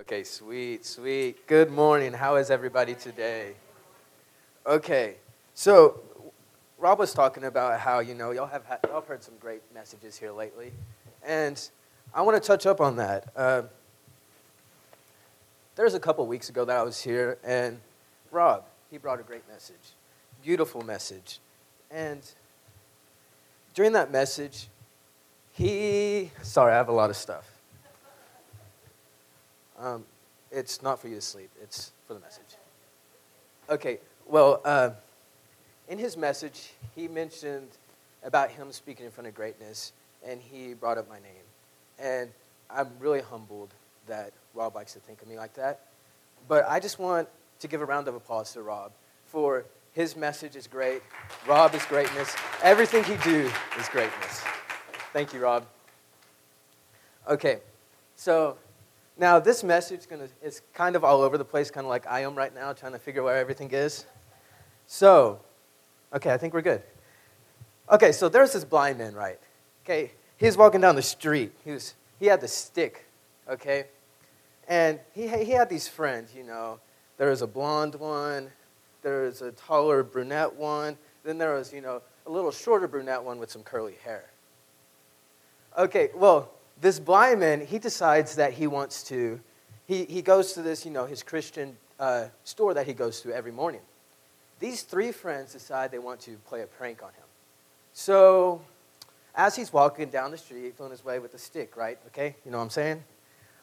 Okay, sweet, sweet. Good morning. How is everybody today? Okay, so Rob was talking about how you know y'all have had, y'all heard some great messages here lately, and I want to touch up on that. Uh, there was a couple weeks ago that I was here, and Rob he brought a great message, beautiful message, and during that message, he sorry I have a lot of stuff. Um, it's not for you to sleep, it's for the message. Okay, well, uh, in his message, he mentioned about him speaking in front of greatness, and he brought up my name. And I'm really humbled that Rob likes to think of me like that. But I just want to give a round of applause to Rob for his message is great. Rob is greatness. Everything he do is greatness. Thank you, Rob. Okay, so now, this message gonna, is kind of all over the place, kind of like I am right now, trying to figure where everything is. So, okay, I think we're good. Okay, so there's this blind man, right? Okay, he's walking down the street. He, was, he had the stick, okay? And he, he had these friends, you know. There was a blonde one, there was a taller brunette one, then there was, you know, a little shorter brunette one with some curly hair. Okay, well, this blind man, he decides that he wants to, he, he goes to this, you know, his Christian uh, store that he goes to every morning. These three friends decide they want to play a prank on him. So, as he's walking down the street, he's feeling his way with a stick, right? Okay, you know what I'm saying?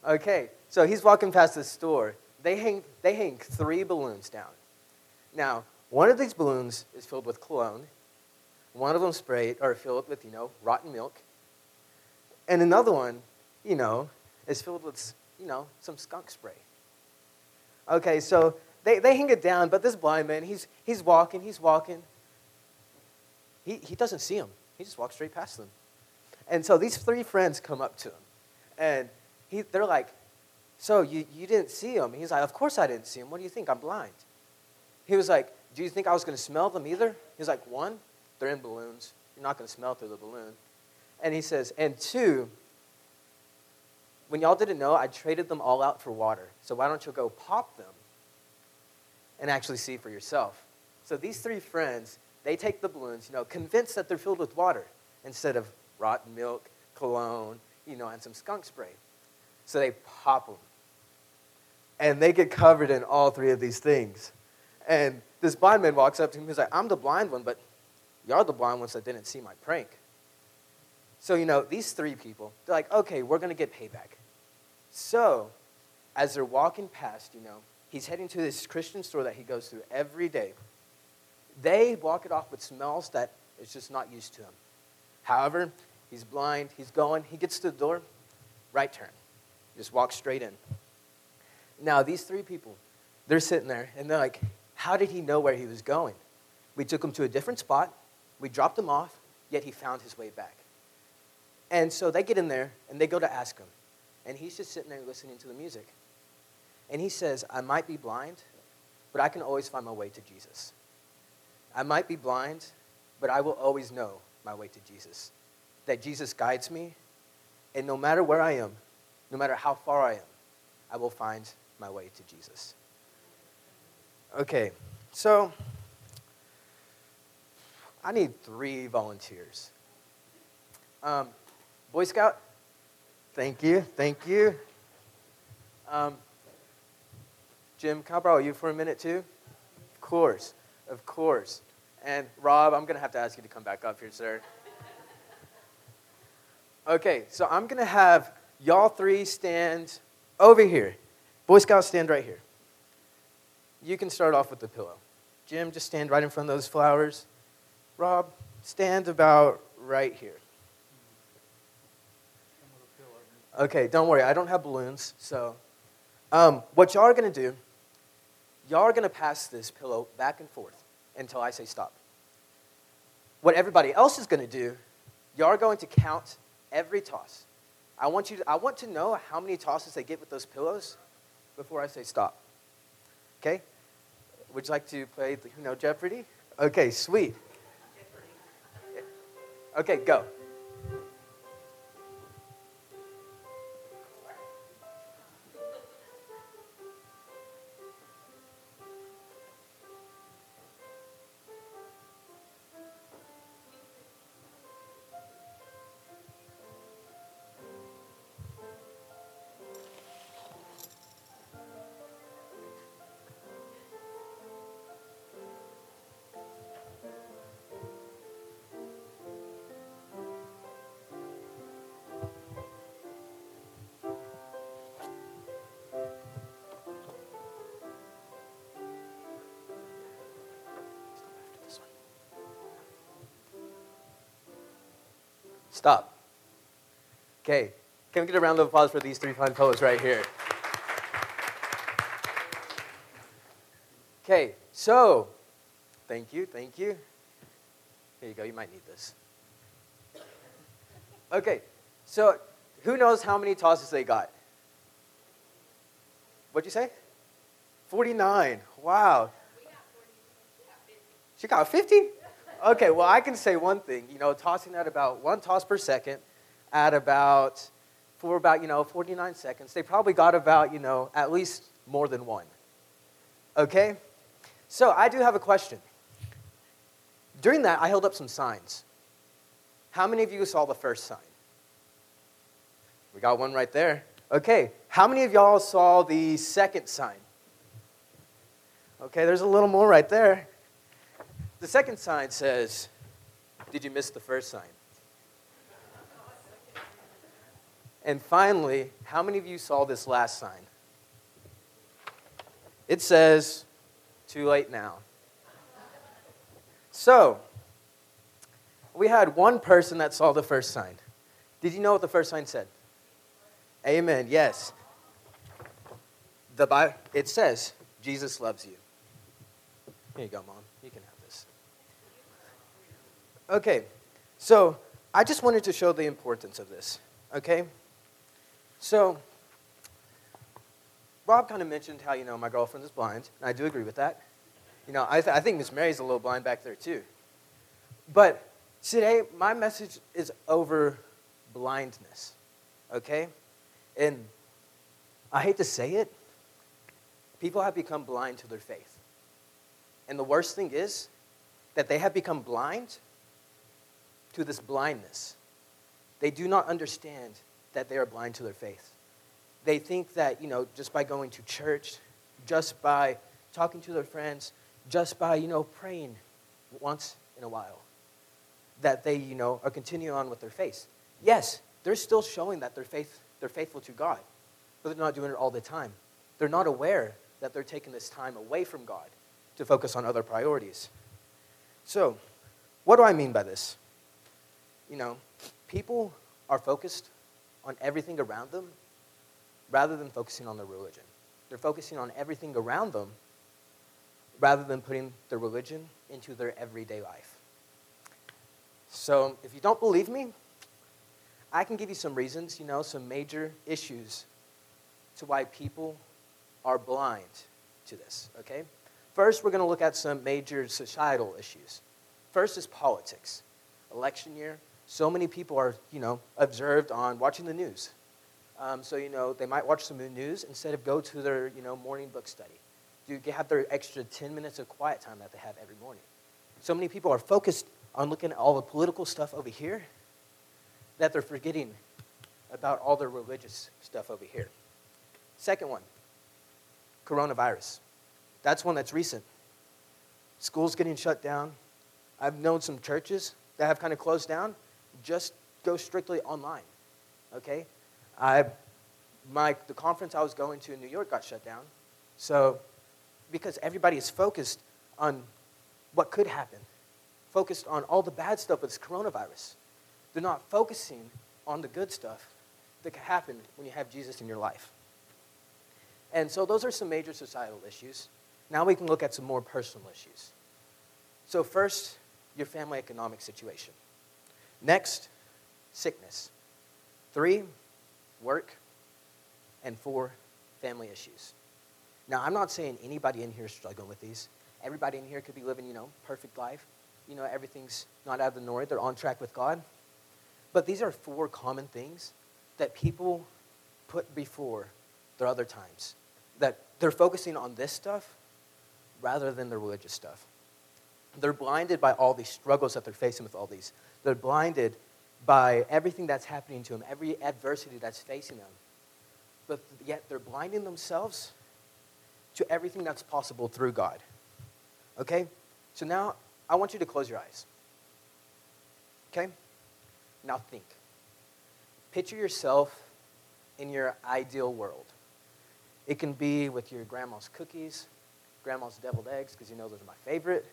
Okay, so he's walking past the store. They hang, they hang three balloons down. Now, one of these balloons is filled with cologne. One of them sprayed or filled with, you know, rotten milk. And another one, you know, is filled with, you know, some skunk spray. Okay, so they, they hang it down, but this blind man, he's, he's walking, he's walking. He, he doesn't see him. He just walks straight past them. And so these three friends come up to him. And he, they're like, So you, you didn't see him? He's like, Of course I didn't see him. What do you think? I'm blind. He was like, Do you think I was going to smell them either? He's like, One, they're in balloons. You're not going to smell through the balloon. And he says, and two, when y'all didn't know, I traded them all out for water. So why don't you go pop them and actually see for yourself? So these three friends, they take the balloons, you know, convinced that they're filled with water instead of rotten milk, cologne, you know, and some skunk spray. So they pop them. And they get covered in all three of these things. And this blind man walks up to him. He's like, I'm the blind one, but y'all the blind ones that didn't see my prank. So, you know, these three people, they're like, okay, we're going to get payback. So, as they're walking past, you know, he's heading to this Christian store that he goes to every day. They walk it off with smells that is just not used to him. However, he's blind, he's going, he gets to the door, right turn. Just walk straight in. Now, these three people, they're sitting there and they're like, how did he know where he was going? We took him to a different spot, we dropped him off, yet he found his way back. And so they get in there and they go to ask him. And he's just sitting there listening to the music. And he says, I might be blind, but I can always find my way to Jesus. I might be blind, but I will always know my way to Jesus. That Jesus guides me, and no matter where I am, no matter how far I am, I will find my way to Jesus. Okay, so I need three volunteers. Um, Boy Scout? Thank you, thank you. Um, Jim, can I borrow you for a minute too? Of course, of course. And Rob, I'm going to have to ask you to come back up here, sir. Okay, so I'm going to have y'all three stand over here. Boy Scouts, stand right here. You can start off with the pillow. Jim, just stand right in front of those flowers. Rob, stand about right here. Okay, don't worry. I don't have balloons. So, um, what y'all are going to do, y'all are going to pass this pillow back and forth until I say stop. What everybody else is going to do, y'all are going to count every toss. I want, you to, I want to know how many tosses they get with those pillows before I say stop. Okay? Would you like to play, the, you know, Jeopardy? Okay, sweet. Okay, go. Stop. Okay, can we get a round of applause for these three fine fellows right here? Okay, so, thank you, thank you. Here you go, you might need this. Okay, so who knows how many tosses they got? What'd you say? 49. Wow. She got 50? Okay, well, I can say one thing. You know, tossing at about one toss per second at about, for about, you know, 49 seconds, they probably got about, you know, at least more than one. Okay? So I do have a question. During that, I held up some signs. How many of you saw the first sign? We got one right there. Okay, how many of y'all saw the second sign? Okay, there's a little more right there. The second sign says, Did you miss the first sign? And finally, how many of you saw this last sign? It says, Too late now. So, we had one person that saw the first sign. Did you know what the first sign said? Amen. Yes. The Bible, it says, Jesus loves you. Here you go, Mom. You can have this. Okay, so I just wanted to show the importance of this. Okay? So, Rob kind of mentioned how, you know, my girlfriend is blind, and I do agree with that. You know, I, th- I think Miss Mary's a little blind back there, too. But today, my message is over blindness. Okay? And I hate to say it, people have become blind to their faith. And the worst thing is that they have become blind to this blindness. They do not understand that they are blind to their faith. They think that, you know, just by going to church, just by talking to their friends, just by, you know, praying once in a while, that they, you know, are continuing on with their faith. Yes, they're still showing that they're, faith, they're faithful to God, but they're not doing it all the time. They're not aware that they're taking this time away from God to focus on other priorities. So, what do I mean by this? You know, people are focused on everything around them rather than focusing on their religion. They're focusing on everything around them rather than putting their religion into their everyday life. So, if you don't believe me, I can give you some reasons, you know, some major issues to why people are blind to this, okay? First, we're going to look at some major societal issues. First is politics. Election year, so many people are, you know, observed on watching the news. Um, so, you know, they might watch some news instead of go to their, you know, morning book study. Do you have their extra 10 minutes of quiet time that they have every morning. So many people are focused on looking at all the political stuff over here that they're forgetting about all the religious stuff over here. Second one, coronavirus. That's one that's recent. Schools getting shut down. I've known some churches that have kind of closed down, just go strictly online. Okay? I, my, the conference I was going to in New York got shut down. So, because everybody is focused on what could happen, focused on all the bad stuff with this coronavirus. They're not focusing on the good stuff that can happen when you have Jesus in your life. And so, those are some major societal issues. Now we can look at some more personal issues. So, first, your family economic situation. Next, sickness. Three, work. And four, family issues. Now, I'm not saying anybody in here is struggling with these. Everybody in here could be living, you know, perfect life. You know, everything's not out of the norm. They're on track with God. But these are four common things that people put before their other times. That they're focusing on this stuff rather than the religious stuff. They're blinded by all these struggles that they're facing with all these. They're blinded by everything that's happening to them, every adversity that's facing them. But yet they're blinding themselves to everything that's possible through God. Okay? So now I want you to close your eyes. Okay? Now think. Picture yourself in your ideal world. It can be with your grandma's cookies, grandma's deviled eggs, because you know those are my favorite.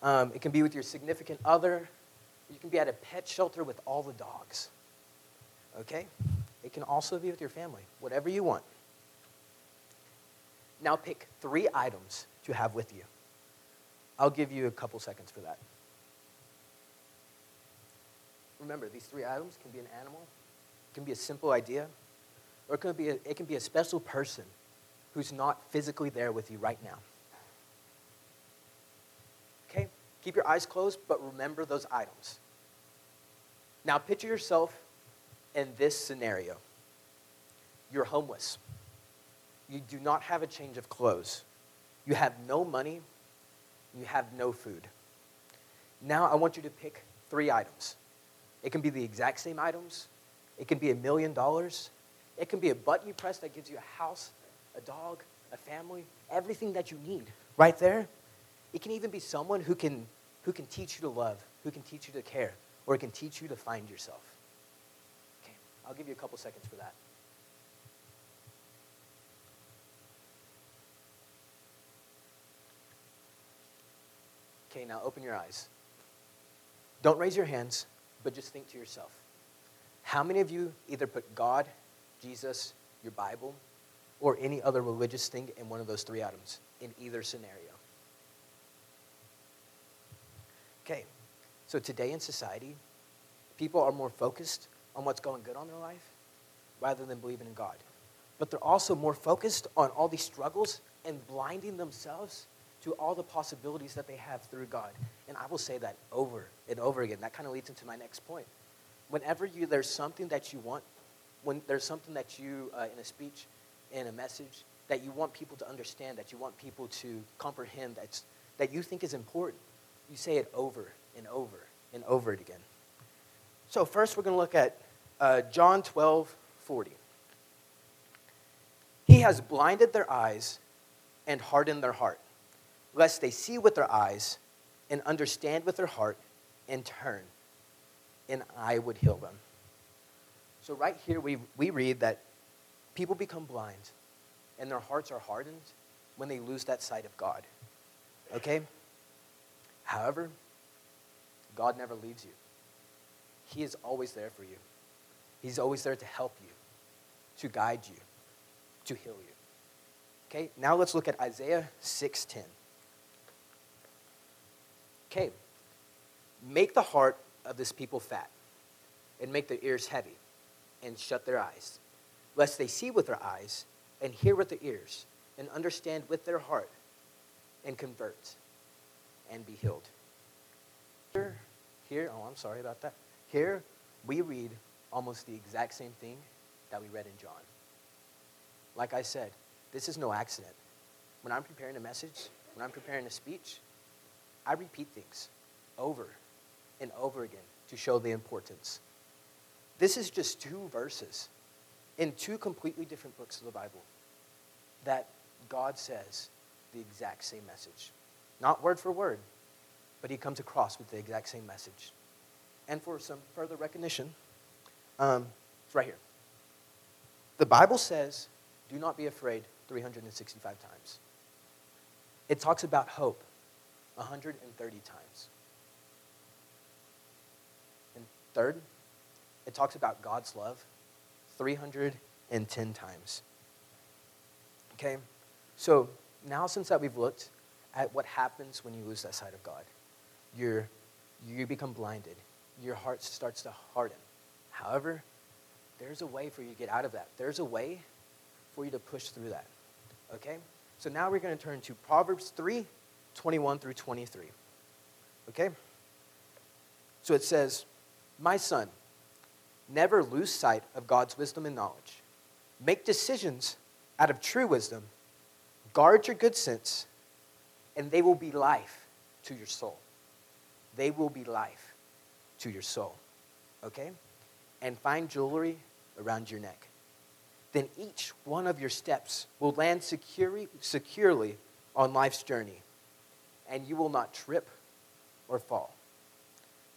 Um, it can be with your significant other, You can be at a pet shelter with all the dogs. Okay? It can also be with your family, whatever you want. Now pick three items to have with you. I'll give you a couple seconds for that. Remember, these three items can be an animal, it can be a simple idea, or it can be a, it can be a special person who's not physically there with you right now. Okay? Keep your eyes closed, but remember those items. Now, picture yourself in this scenario you're homeless, you do not have a change of clothes, you have no money, you have no food. Now, I want you to pick three items. It can be the exact same items, it can be a million dollars, it can be a button you press that gives you a house, a dog, a family, everything that you need right there. It can even be someone who can, who can teach you to love, who can teach you to care, or can teach you to find yourself. Okay, I'll give you a couple seconds for that. Okay, now open your eyes. Don't raise your hands, but just think to yourself. How many of you either put God, Jesus, your Bible, or any other religious thing in one of those three items in either scenario? Okay, so today in society, people are more focused on what's going good on their life rather than believing in God. But they're also more focused on all these struggles and blinding themselves to all the possibilities that they have through God. And I will say that over and over again. That kind of leads into my next point. Whenever you, there's something that you want, when there's something that you, uh, in a speech, in a message, that you want people to understand, that you want people to comprehend, that's, that you think is important, you say it over and over and over it again. So, first, we're going to look at uh, John 12 40. He has blinded their eyes and hardened their heart lest they see with their eyes and understand with their heart and turn, and I would heal them. So, right here, we, we read that people become blind and their hearts are hardened when they lose that sight of God. Okay? However, God never leaves you, He is always there for you. He's always there to help you, to guide you, to heal you. Okay, now let's look at Isaiah 6:10. Okay, make the heart of this people fat, and make their ears heavy, and shut their eyes, lest they see with their eyes, and hear with their ears, and understand with their heart, and convert, and be healed. Here, here, oh, I'm sorry about that. Here, we read almost the exact same thing that we read in John. Like I said, this is no accident. When I'm preparing a message, when I'm preparing a speech, I repeat things over and over again to show the importance. This is just two verses in two completely different books of the Bible that God says the exact same message. Not word for word, but he comes across with the exact same message. And for some further recognition, um, it's right here. The Bible says, do not be afraid 365 times. It talks about hope 130 times. And third, it talks about God's love 310 times. Okay? So now, since that we've looked at what happens when you lose that sight of God, you're, you become blinded. Your heart starts to harden. However, there's a way for you to get out of that. There's a way for you to push through that. Okay? So now we're going to turn to Proverbs 3 21 through 23. Okay? So it says, My son, never lose sight of God's wisdom and knowledge. Make decisions out of true wisdom. Guard your good sense, and they will be life to your soul. They will be life to your soul. Okay? And find jewelry around your neck. Then each one of your steps will land securely, securely on life's journey and you will not trip or fall.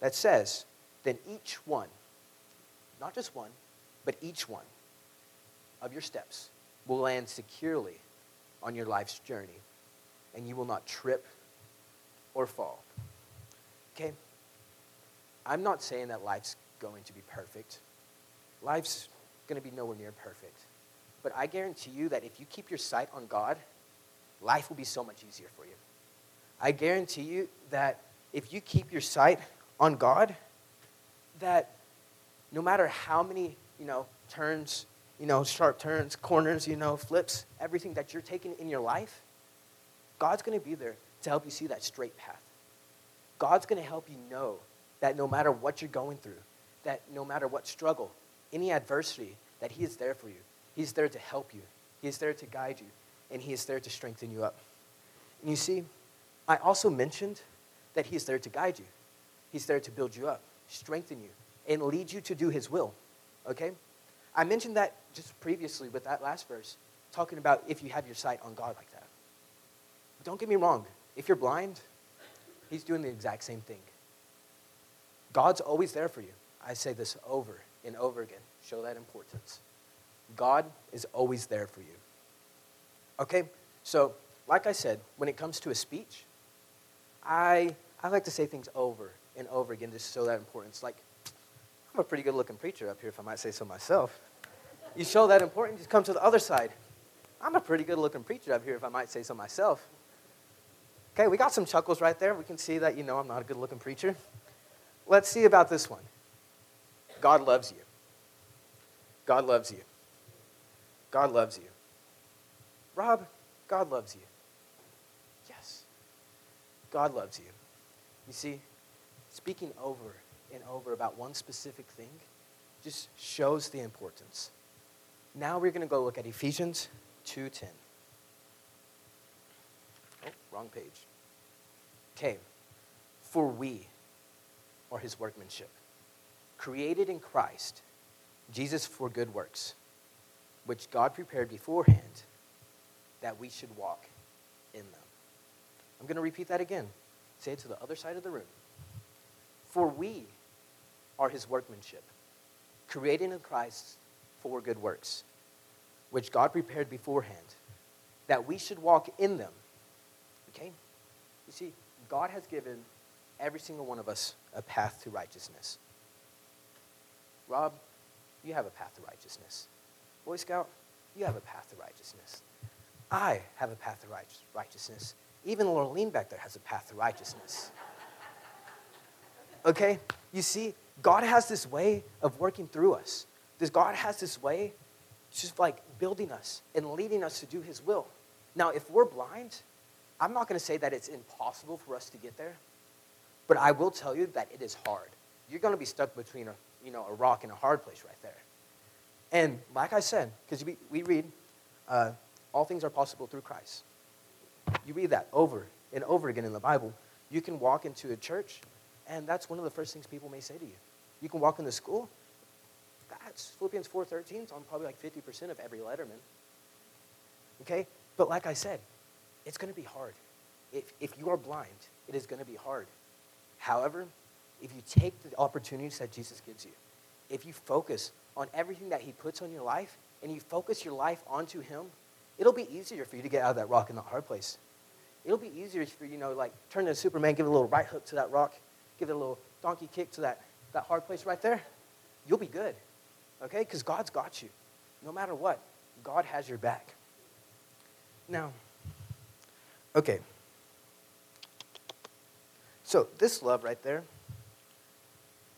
That says, then each one, not just one, but each one of your steps will land securely on your life's journey, and you will not trip or fall. Okay? I'm not saying that life's going to be perfect. Life's going to be nowhere near perfect. But I guarantee you that if you keep your sight on God, life will be so much easier for you. I guarantee you that if you keep your sight on God, that no matter how many, you know, turns, you know, sharp turns, corners, you know, flips, everything that you're taking in your life, God's going to be there to help you see that straight path. God's going to help you know that no matter what you're going through, that no matter what struggle, any adversity, that He is there for you. He's there to help you. He is there to guide you, and He is there to strengthen you up. And you see, I also mentioned that He is there to guide you. He's there to build you up, strengthen you, and lead you to do His will. Okay? I mentioned that just previously with that last verse, talking about if you have your sight on God like that. Don't get me wrong. If you're blind, He's doing the exact same thing. God's always there for you. I say this over and over again. Show that importance. God is always there for you. Okay? So, like I said, when it comes to a speech, I, I like to say things over and over again to show that importance. Like, I'm a pretty good looking preacher up here, if I might say so myself. You show that importance, you come to the other side. I'm a pretty good looking preacher up here, if I might say so myself. Okay, we got some chuckles right there. We can see that you know I'm not a good looking preacher. Let's see about this one. God loves you. God loves you. God loves you. Rob, God loves you. Yes. God loves you. You see, speaking over and over about one specific thing just shows the importance. Now we're going to go look at Ephesians 2:10. Oh, wrong page. Okay. For we are his workmanship, created in Christ, Jesus for good works, which God prepared beforehand that we should walk in them. I'm going to repeat that again. Say it to the other side of the room. For we are his workmanship, created in Christ for good works, which God prepared beforehand that we should walk in them. Okay? You see, God has given every single one of us a path to righteousness. Rob, you have a path to righteousness. Boy Scout, you have a path to righteousness. I have a path to righteousness. Even Lorleen back there has a path to righteousness. Okay? You see, God has this way of working through us. This God has this way just like building us and leading us to do his will. Now, if we're blind, I'm not going to say that it's impossible for us to get there, but I will tell you that it is hard. You're going to be stuck between a, you know, a rock and a hard place right there. And like I said, because we, we read, uh, all things are possible through Christ. You read that over and over again in the Bible. You can walk into a church, and that's one of the first things people may say to you. You can walk into school. That's Philippians 4.13. It's on probably like 50% of every letterman. Okay? But like I said, it's going to be hard. If, if you are blind, it is going to be hard. However, if you take the opportunities that Jesus gives you, if you focus on everything that he puts on your life and you focus your life onto him, it'll be easier for you to get out of that rock in the hard place. It'll be easier for you, know, like turn to Superman, give a little right hook to that rock, give it a little donkey kick to that, that hard place right there. You'll be good, okay? Because God's got you. No matter what, God has your back. Now, okay. So, this love right there,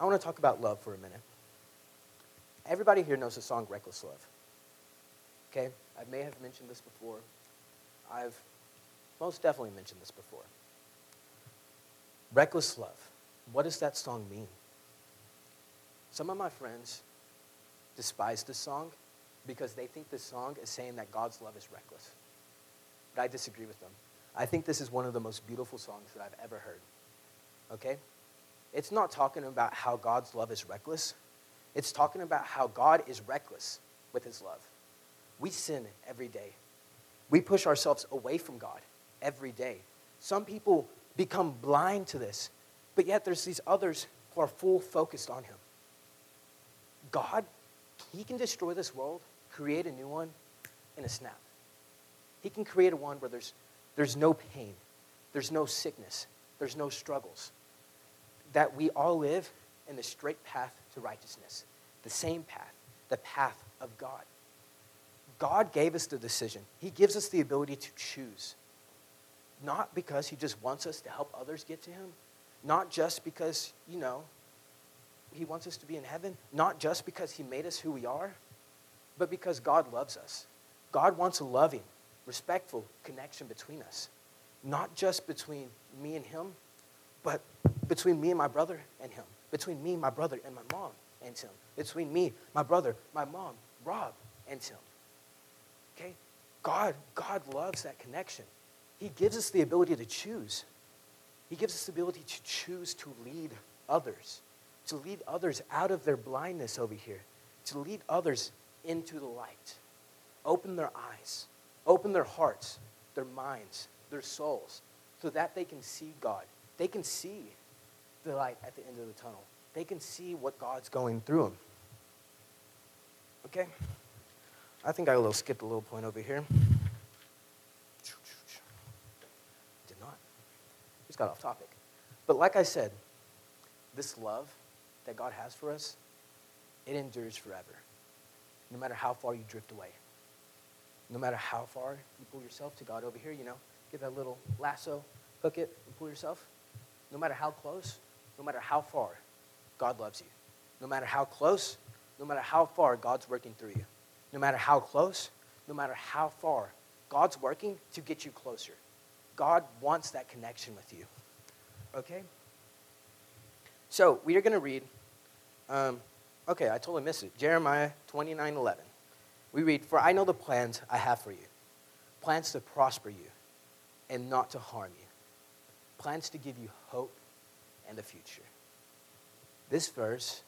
I want to talk about love for a minute. Everybody here knows the song Reckless Love. Okay? I may have mentioned this before. I've most definitely mentioned this before. Reckless love. What does that song mean? Some of my friends despise this song because they think this song is saying that God's love is reckless. But I disagree with them. I think this is one of the most beautiful songs that I've ever heard. Okay? It's not talking about how God's love is reckless. It's talking about how God is reckless with his love. We sin every day. We push ourselves away from God every day. Some people become blind to this, but yet there's these others who are full focused on Him. God, He can destroy this world, create a new one in a snap. He can create a one where there's, there's no pain, there's no sickness, there's no struggles. That we all live in the straight path to righteousness, the same path, the path of God. God gave us the decision. He gives us the ability to choose. Not because He just wants us to help others get to Him, not just because, you know, He wants us to be in heaven, not just because He made us who we are, but because God loves us. God wants a loving, respectful connection between us, not just between me and Him, but between me and my brother and Him, between me, my brother, and my mom and Him, between me, my brother, my mom, Rob, and Him. Okay? God, God loves that connection. He gives us the ability to choose. He gives us the ability to choose to lead others, to lead others out of their blindness over here, to lead others into the light. Open their eyes, open their hearts, their minds, their souls, so that they can see God. They can see the light at the end of the tunnel. They can see what God's going through them. Okay? I think I little skipped a little point over here. Did not. Just got off topic. But like I said, this love that God has for us, it endures forever. No matter how far you drift away. No matter how far you pull yourself to God over here, you know, get that little lasso, hook it, and pull yourself. No matter how close, no matter how far, God loves you. No matter how close, no matter how far, God's working through you. No matter how close, no matter how far, God's working to get you closer. God wants that connection with you. Okay? So we are going to read. Um, okay, I totally missed it. Jeremiah 29 11. We read, For I know the plans I have for you plans to prosper you and not to harm you, plans to give you hope and a future. This verse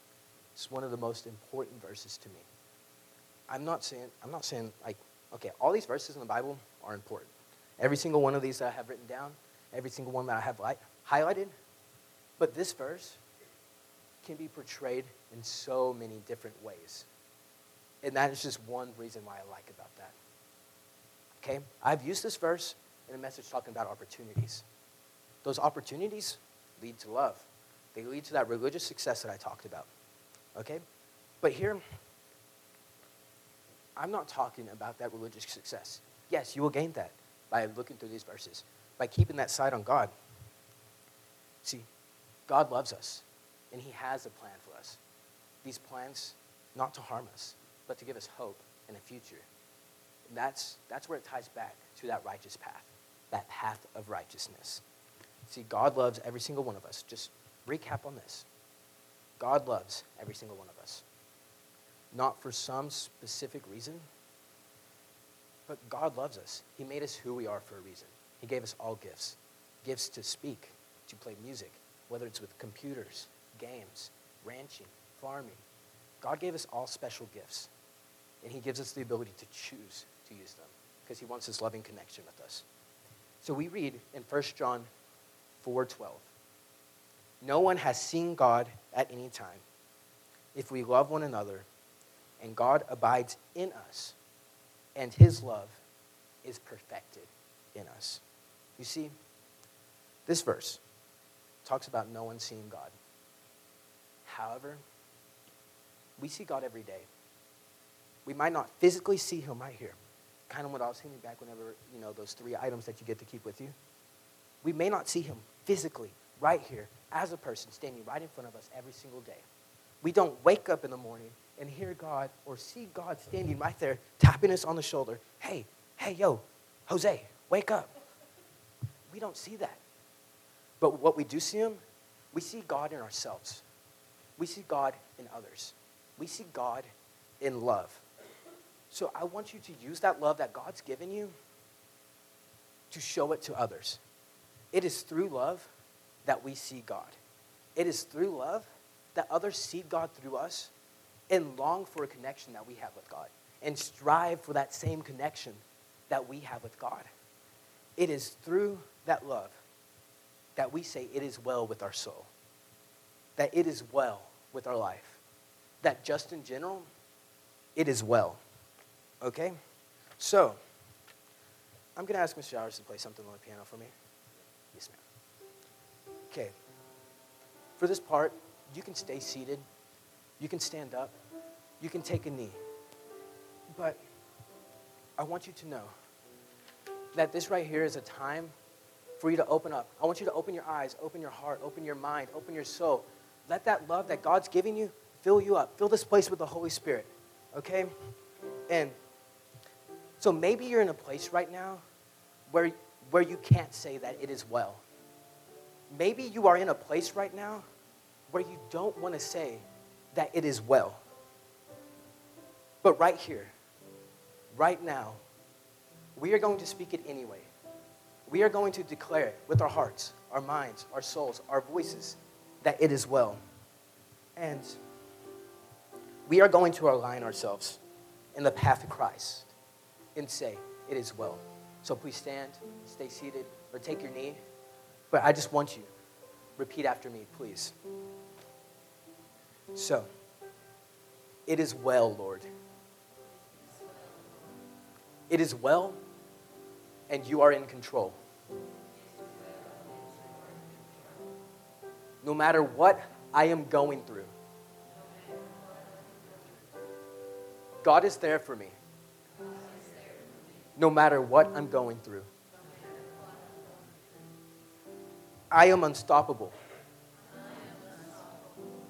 is one of the most important verses to me. I'm not saying, I'm not saying like, okay, all these verses in the Bible are important. Every single one of these that I have written down, every single one that I have light, highlighted, but this verse can be portrayed in so many different ways. And that is just one reason why I like about that. Okay? I've used this verse in a message talking about opportunities. Those opportunities lead to love. They lead to that religious success that I talked about. Okay? But here, I'm not talking about that religious success. Yes, you will gain that by looking through these verses, by keeping that sight on God. See, God loves us, and He has a plan for us. These plans, not to harm us, but to give us hope and a future. And that's, that's where it ties back to that righteous path, that path of righteousness. See, God loves every single one of us. Just recap on this God loves every single one of us not for some specific reason, but God loves us. He made us who we are for a reason. He gave us all gifts gifts to speak, to play music, whether it's with computers, games, ranching, farming. God gave us all special gifts, and He gives us the ability to choose to use them because He wants this loving connection with us. So we read in 1 John 4:12. No one has seen God at any time. If we love one another, and God abides in us, and his love is perfected in us. You see, this verse talks about no one seeing God. However, we see God every day. We might not physically see him right here. Kind of what I was hitting back whenever, you know, those three items that you get to keep with you. We may not see him physically right here as a person standing right in front of us every single day. We don't wake up in the morning and hear God or see God standing right there, tapping us on the shoulder. Hey, hey, yo, Jose, wake up. We don't see that. But what we do see Him, we see God in ourselves. We see God in others. We see God in love. So I want you to use that love that God's given you to show it to others. It is through love that we see God. It is through love that others see God through us and long for a connection that we have with God and strive for that same connection that we have with God. It is through that love that we say it is well with our soul, that it is well with our life, that just in general, it is well. Okay? So, I'm going to ask Mr. Showers to play something on the piano for me. Yes, ma'am. Okay. For this part, you can stay seated, you can stand up, you can take a knee. But I want you to know that this right here is a time for you to open up. I want you to open your eyes, open your heart, open your mind, open your soul. Let that love that God's giving you fill you up. Fill this place with the Holy Spirit. Okay? And so maybe you're in a place right now where, where you can't say that it is well. Maybe you are in a place right now where you don't want to say that it is well. But right here, right now, we are going to speak it anyway. We are going to declare it with our hearts, our minds, our souls, our voices that it is well. And we are going to align ourselves in the path of Christ and say, It is well. So please stand, stay seated, or take your knee. But I just want you, repeat after me, please. So, it is well, Lord. It is well, and you are in control. No matter what I am going through, God is there for me. No matter what I'm going through, I am unstoppable.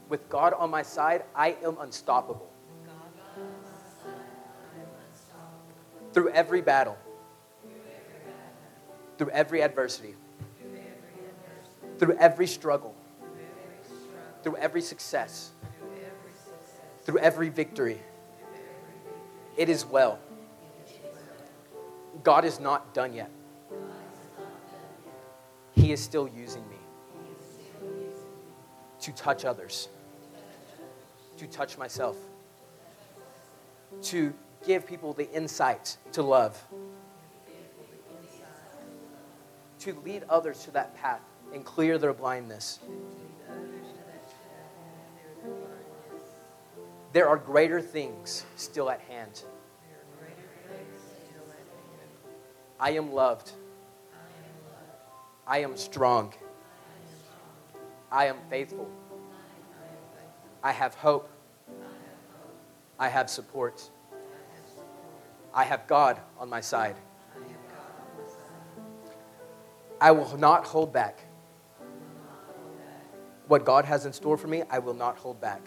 With God on my side, I am unstoppable. Through every battle, through every adversity, through every struggle, through every success, through every victory. It is well. God is not done yet. He is still using me to touch others, to touch myself, to give people the insight to love, to lead others to that path and clear their blindness. There are greater things still at hand. I am loved. I am strong. I am faithful. I have hope. I have support. I have God on my side. I will not hold back. What God has in store for me, I will not hold back.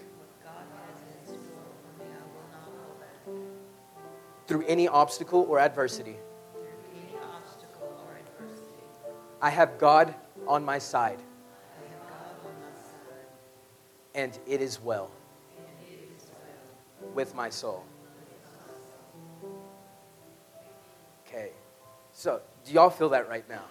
Through any obstacle or adversity, I have God on my side. And it is well with my soul. Okay. So, do y'all feel that right now?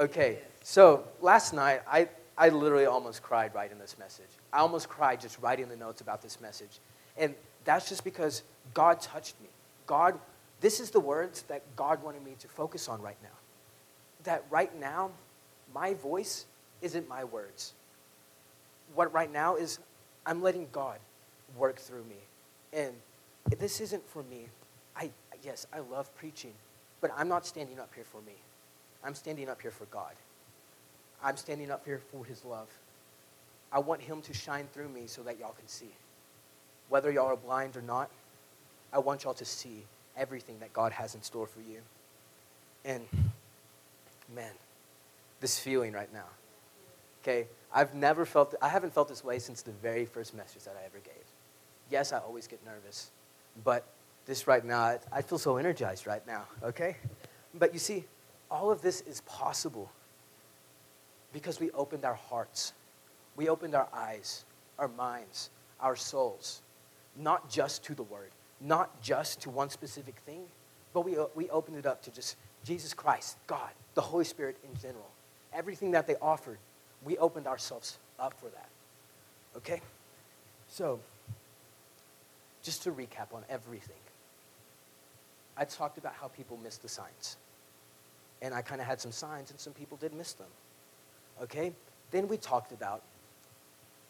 Okay. So, last night, I, I literally almost cried writing this message. I almost cried just writing the notes about this message. And that's just because God touched me. God, this is the words that God wanted me to focus on right now. That right now, my voice isn't my words. What right now is I'm letting God work through me. And this isn't for me. I yes, I love preaching, but I'm not standing up here for me. I'm standing up here for God. I'm standing up here for his love. I want him to shine through me so that y'all can see. Whether y'all are blind or not, I want y'all to see everything that God has in store for you. And man, this feeling right now. Okay? I've never felt, I haven't felt this way since the very first message that I ever gave. Yes, I always get nervous, but this right now, I feel so energized right now, okay? But you see, all of this is possible because we opened our hearts, we opened our eyes, our minds, our souls, not just to the Word, not just to one specific thing, but we, uh, we opened it up to just Jesus Christ, God, the Holy Spirit in general. Everything that they offered, we opened ourselves up for that. Okay? So, just to recap on everything, I talked about how people miss the signs. And I kind of had some signs, and some people did miss them. Okay? Then we talked about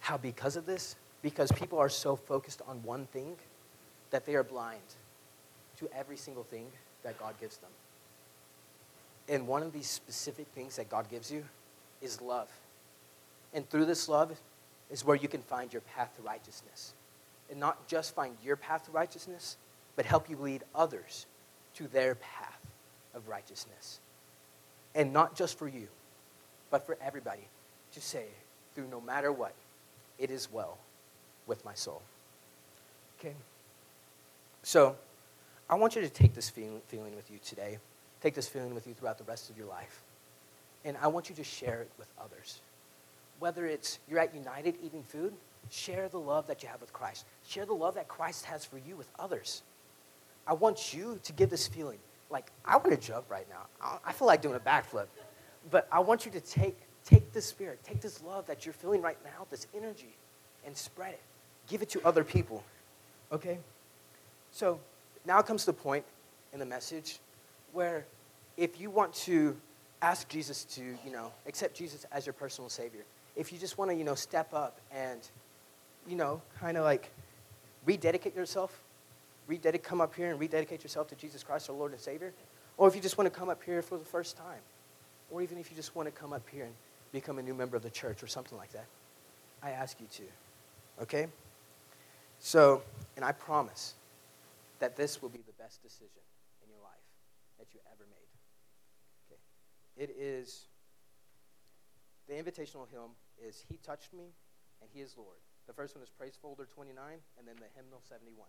how, because of this, because people are so focused on one thing, that they are blind to every single thing that God gives them. And one of these specific things that God gives you is love. And through this love is where you can find your path to righteousness. And not just find your path to righteousness, but help you lead others to their path of righteousness. And not just for you, but for everybody to say, through no matter what, it is well with my soul. Okay? So, I want you to take this feeling, feeling with you today. Take this feeling with you throughout the rest of your life. And I want you to share it with others. Whether it's you're at United eating food, share the love that you have with Christ. Share the love that Christ has for you with others. I want you to give this feeling. Like, I want to jump right now. I feel like doing a backflip. But I want you to take, take this spirit, take this love that you're feeling right now, this energy, and spread it. Give it to other people. Okay? So now comes the point in the message where if you want to ask Jesus to, you know, accept Jesus as your personal Savior, if you just want to, you know, step up and, you know, kind of like rededicate yourself, rededicate, come up here and rededicate yourself to Jesus Christ, our Lord and Savior, or if you just want to come up here for the first time, or even if you just want to come up here and become a new member of the church or something like that, I ask you to. Okay? So, and I promise that this will be the best decision in your life that you ever made. Okay. It is, the invitational hymn is He Touched Me and He is Lord. The first one is Praise Folder 29, and then the hymnal 71.